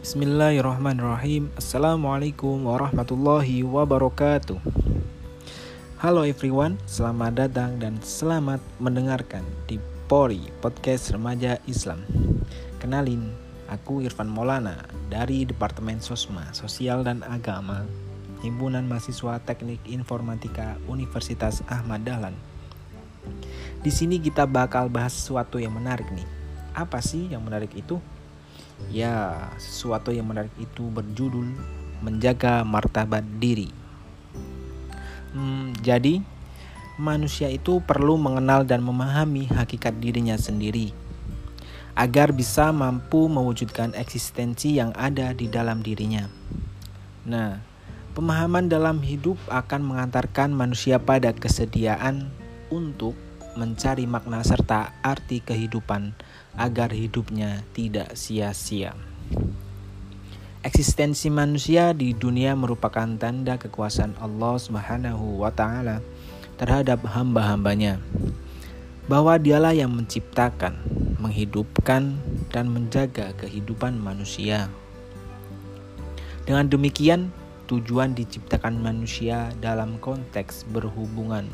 Bismillahirrahmanirrahim. Assalamualaikum warahmatullahi wabarakatuh. Halo everyone, selamat datang dan selamat mendengarkan di Pori Podcast Remaja Islam. Kenalin, aku Irfan Maulana dari Departemen Sosma, Sosial dan Agama Himpunan Mahasiswa Teknik Informatika Universitas Ahmad Dahlan. Di sini kita bakal bahas sesuatu yang menarik nih. Apa sih yang menarik itu? Ya, sesuatu yang menarik itu berjudul menjaga martabat diri. Hmm, jadi, manusia itu perlu mengenal dan memahami hakikat dirinya sendiri agar bisa mampu mewujudkan eksistensi yang ada di dalam dirinya. Nah, pemahaman dalam hidup akan mengantarkan manusia pada kesediaan untuk mencari makna serta arti kehidupan agar hidupnya tidak sia-sia. Eksistensi manusia di dunia merupakan tanda kekuasaan Allah Subhanahu wa taala terhadap hamba-hambanya. Bahwa dialah yang menciptakan, menghidupkan dan menjaga kehidupan manusia. Dengan demikian, tujuan diciptakan manusia dalam konteks berhubungan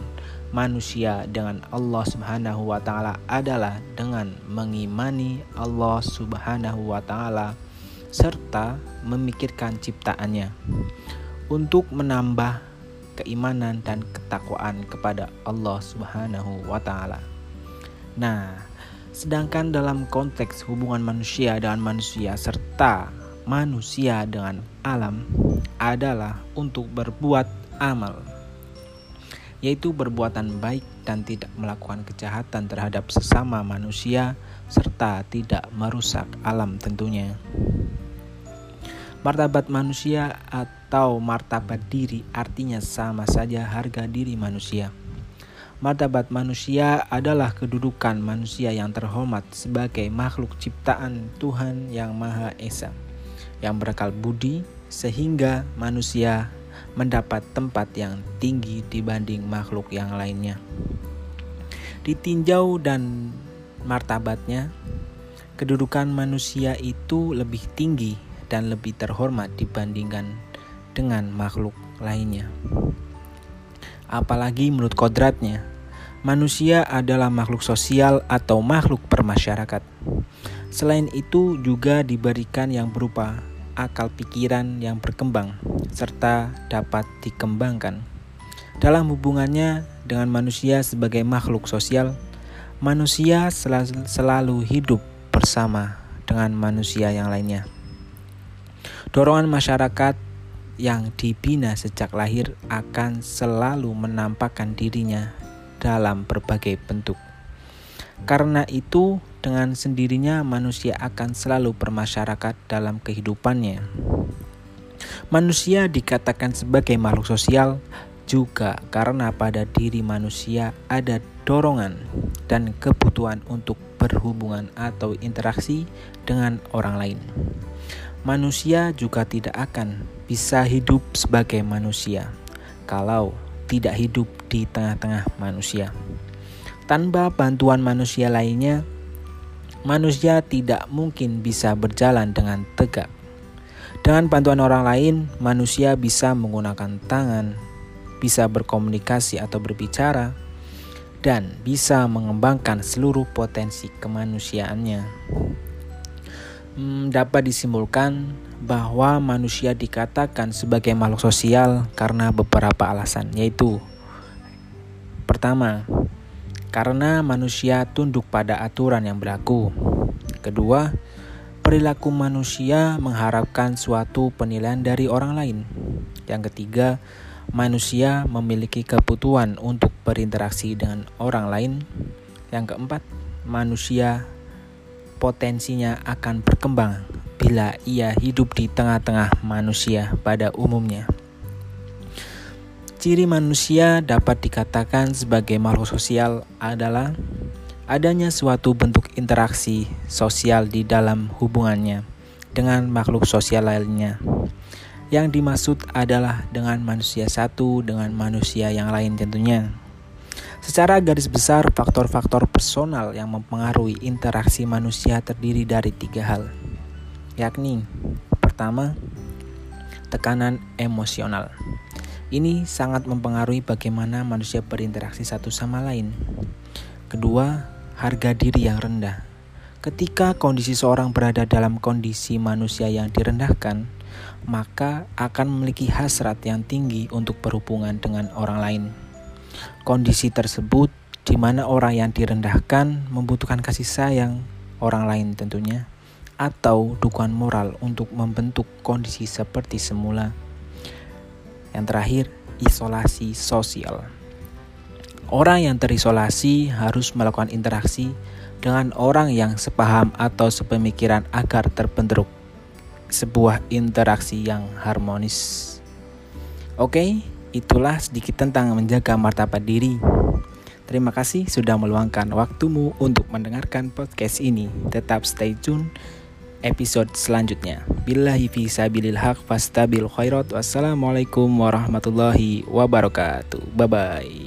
manusia dengan Allah Subhanahu wa taala adalah dengan mengimani Allah Subhanahu wa taala serta memikirkan ciptaannya untuk menambah keimanan dan ketakwaan kepada Allah Subhanahu wa taala. Nah, sedangkan dalam konteks hubungan manusia dengan manusia serta manusia dengan alam adalah untuk berbuat amal yaitu berbuatan baik dan tidak melakukan kejahatan terhadap sesama manusia serta tidak merusak alam tentunya. Martabat manusia atau martabat diri artinya sama saja harga diri manusia. Martabat manusia adalah kedudukan manusia yang terhormat sebagai makhluk ciptaan Tuhan yang Maha Esa, yang berakal budi, sehingga manusia mendapat tempat yang tinggi dibanding makhluk yang lainnya. Ditinjau dan martabatnya, kedudukan manusia itu lebih tinggi dan lebih terhormat dibandingkan dengan makhluk lainnya. Apalagi menurut kodratnya, manusia adalah makhluk sosial atau makhluk permasyarakat. Selain itu juga diberikan yang berupa akal pikiran yang berkembang serta dapat dikembangkan. Dalam hubungannya dengan manusia sebagai makhluk sosial, manusia selalu, hidup bersama dengan manusia yang lainnya. Dorongan masyarakat yang dibina sejak lahir akan selalu menampakkan dirinya dalam berbagai bentuk. Karena itu, dengan sendirinya manusia akan selalu bermasyarakat dalam kehidupannya. Manusia dikatakan sebagai makhluk sosial juga karena pada diri manusia ada dorongan dan kebutuhan untuk berhubungan atau interaksi dengan orang lain. Manusia juga tidak akan bisa hidup sebagai manusia kalau tidak hidup di tengah-tengah manusia. Tanpa bantuan manusia lainnya, manusia tidak mungkin bisa berjalan dengan tegak. Dengan bantuan orang lain, manusia bisa menggunakan tangan, bisa berkomunikasi atau berbicara, dan bisa mengembangkan seluruh potensi kemanusiaannya. Hmm, dapat disimpulkan bahwa manusia dikatakan sebagai makhluk sosial karena beberapa alasan, yaitu: pertama, karena manusia tunduk pada aturan yang berlaku. Kedua, perilaku manusia mengharapkan suatu penilaian dari orang lain. Yang ketiga, manusia memiliki kebutuhan untuk berinteraksi dengan orang lain. Yang keempat, manusia potensinya akan berkembang bila ia hidup di tengah-tengah manusia pada umumnya. Ciri manusia dapat dikatakan sebagai makhluk sosial adalah adanya suatu bentuk interaksi sosial di dalam hubungannya dengan makhluk sosial lainnya. Yang dimaksud adalah dengan manusia satu dengan manusia yang lain tentunya. Secara garis besar, faktor-faktor personal yang mempengaruhi interaksi manusia terdiri dari tiga hal, yakni pertama, tekanan emosional. Ini sangat mempengaruhi bagaimana manusia berinteraksi satu sama lain. Kedua, harga diri yang rendah. Ketika kondisi seorang berada dalam kondisi manusia yang direndahkan, maka akan memiliki hasrat yang tinggi untuk berhubungan dengan orang lain. Kondisi tersebut di mana orang yang direndahkan membutuhkan kasih sayang orang lain tentunya atau dukungan moral untuk membentuk kondisi seperti semula. Yang terakhir, isolasi sosial. Orang yang terisolasi harus melakukan interaksi dengan orang yang sepaham atau sepemikiran agar terbentuk sebuah interaksi yang harmonis. Oke, itulah sedikit tentang menjaga martabat diri. Terima kasih sudah meluangkan waktumu untuk mendengarkan podcast ini. Tetap stay tune episode selanjutnya. Billahi fi sabilil haq fastabil khairat. Wassalamualaikum warahmatullahi wabarakatuh. Bye bye.